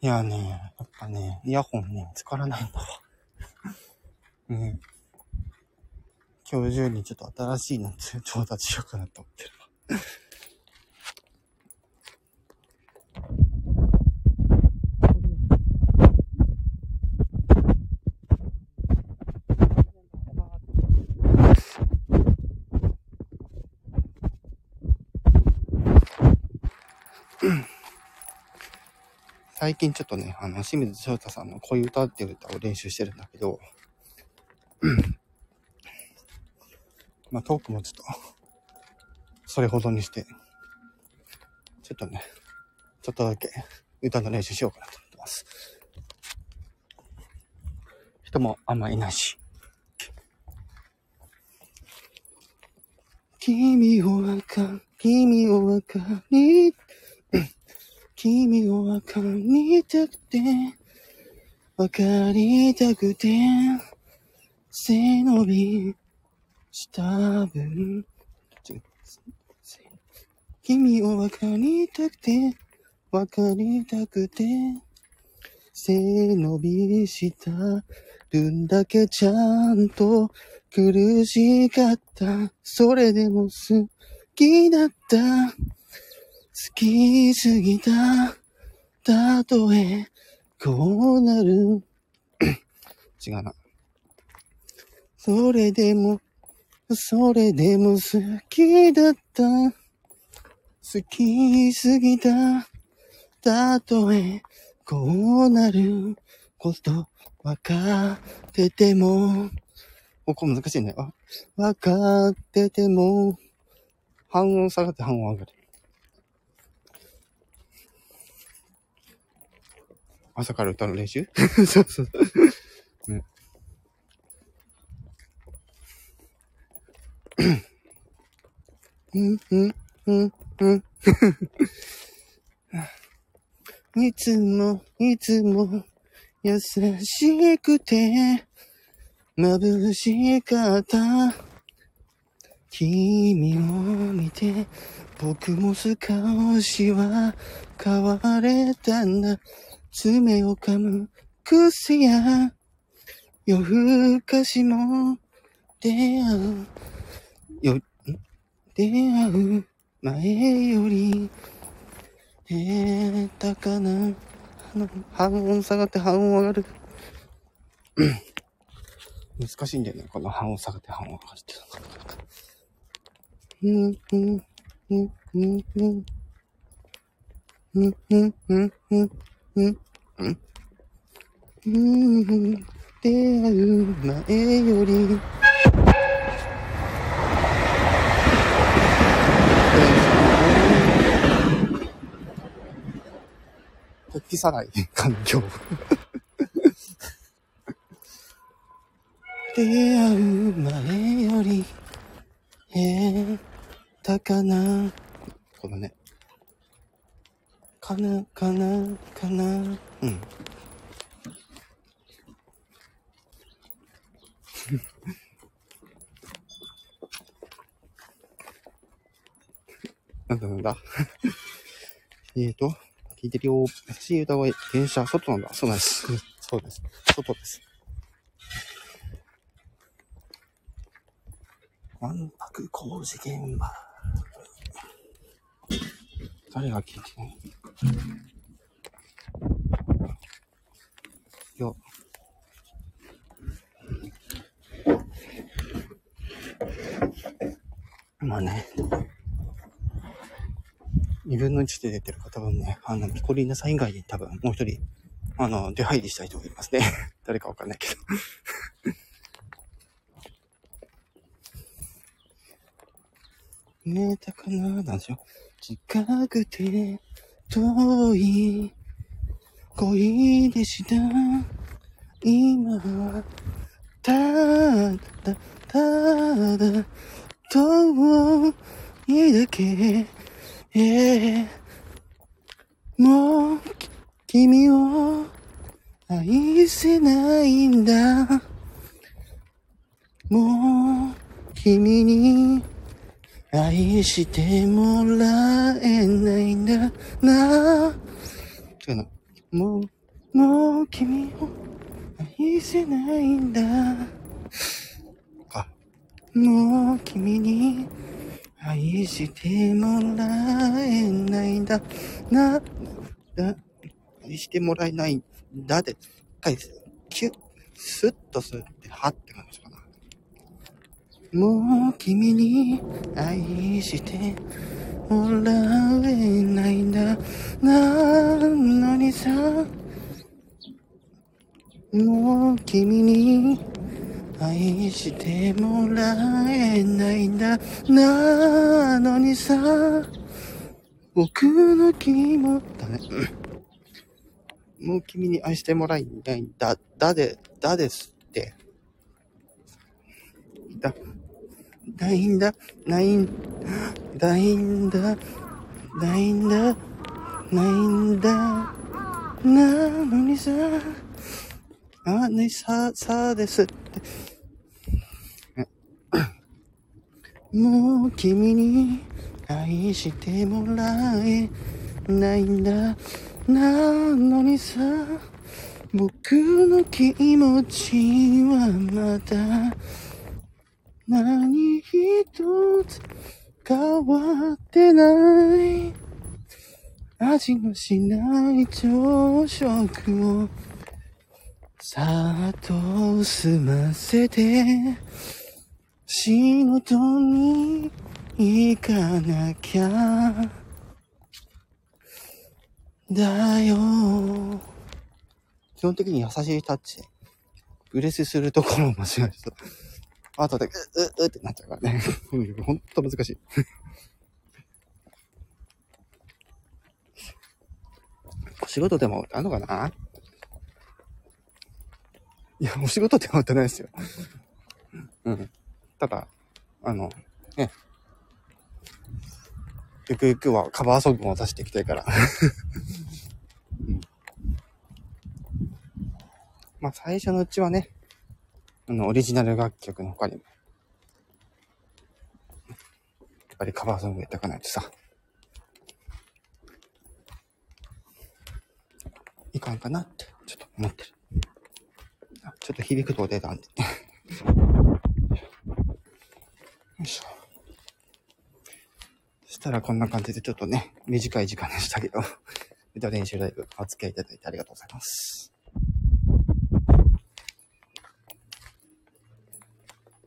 いやね、やっぱね、イヤホンね、見つからないんだわ。ね今日中にちょっと新しいの調達しようかなと思ってるわ。最近ちょっとね、あの、清水翔太さんの恋歌っていう歌を練習してるんだけど、まあトークもちょっと、それほどにして、ちょっとね、ちょっとだけ歌の練習しようかなと思ってます。人もあんまいないし。君をわか、君をわかり、君をわかりたくて、わかりたくて、背伸びした分、君をわかりたくて、わかりたくて、背伸びした分だけちゃんと苦しかった。それでも好きだった。好きすぎた。たとえ、こうなる。違うな。それでも、それでも好きだった。好きすぎた。たとえ、こうなることわかってても、ここ難しいね。あ、わかってても、半音下がって半音上がる。朝から歌の練習？そうそう。ね。うん、うん、うん、うん。いつも、いつも、優しくて、眩しかった。君を見て、僕も少しは変われたんだ。爪を噛む癖や夜更かしも出会う。よ、出会う前より下手かな。半音下がって半音上がる。難しいんだよね。この半音下がって半音上がるっていうのが。うん、うん、うん、うん、うん。うん、うん、うん、うん、うん、うん。うん、出会う前より。突起さない環境。出会う前より、えたかな。このね。かな、かな、かな。うん。なんだなんだ。えーと、聞いてるよ。優しい歌声、電車、外なんだ。そうなんです。そうです。外です。わんぱく工事現場。誰が聞いてんよ。まあね。二分の一で出てる方分ね、あの、ピコリーナさん以外に多分もう一人、あの、出入りしたいと思いますね。誰かわかんないけど見えたかななんですよ。近くて遠い恋でした。今はただただ遠いだけ、え、もう君を愛せないんだ。もう君に愛してもらえないんだな違うな。もう、もう君を愛せないんだ。もう君に愛してもらえないんだな。だ、愛してもらえないんだで、かい、キュッ、スッとすって、はって感じかな。もう君に愛してもらえないんだなのにさもう君に愛してもらえないんだなのにさ僕の気もダメ。もう君に愛してもらえないんだ。だでだですって。だないんだ、ないん、ないんだ、ないんだ、ないんだ、なのにさ、あ、ね、さ、さです。って。もう君に愛してもらえないんだ、なのにさ、僕の気持ちはまだ、何一つ変わってない。味のしない朝食を。さっと済ませて仕事に行かなきゃ。だよ。基本的に優しいタッチ。ブレスするところを間違えると後で、う、う、うってなっちゃうからね。ほんと難しい。仕事でもあんのかな？いや、お仕事では歌ないですよ。うん。ただ、あの、ね。ゆくゆくはカバーソングも出していきたいから。うん、まあ、最初のうちはね、あの、オリジナル楽曲の他にも、やっぱりカバーソングやっていかないとさ、いかんかなって、ちょっと思ってる。ちょっと響くと出たんで。よいしょ。そしたらこんな感じでちょっとね、短い時間でしたけど、歌練習ライブお付き合いいただいてありがとうございます。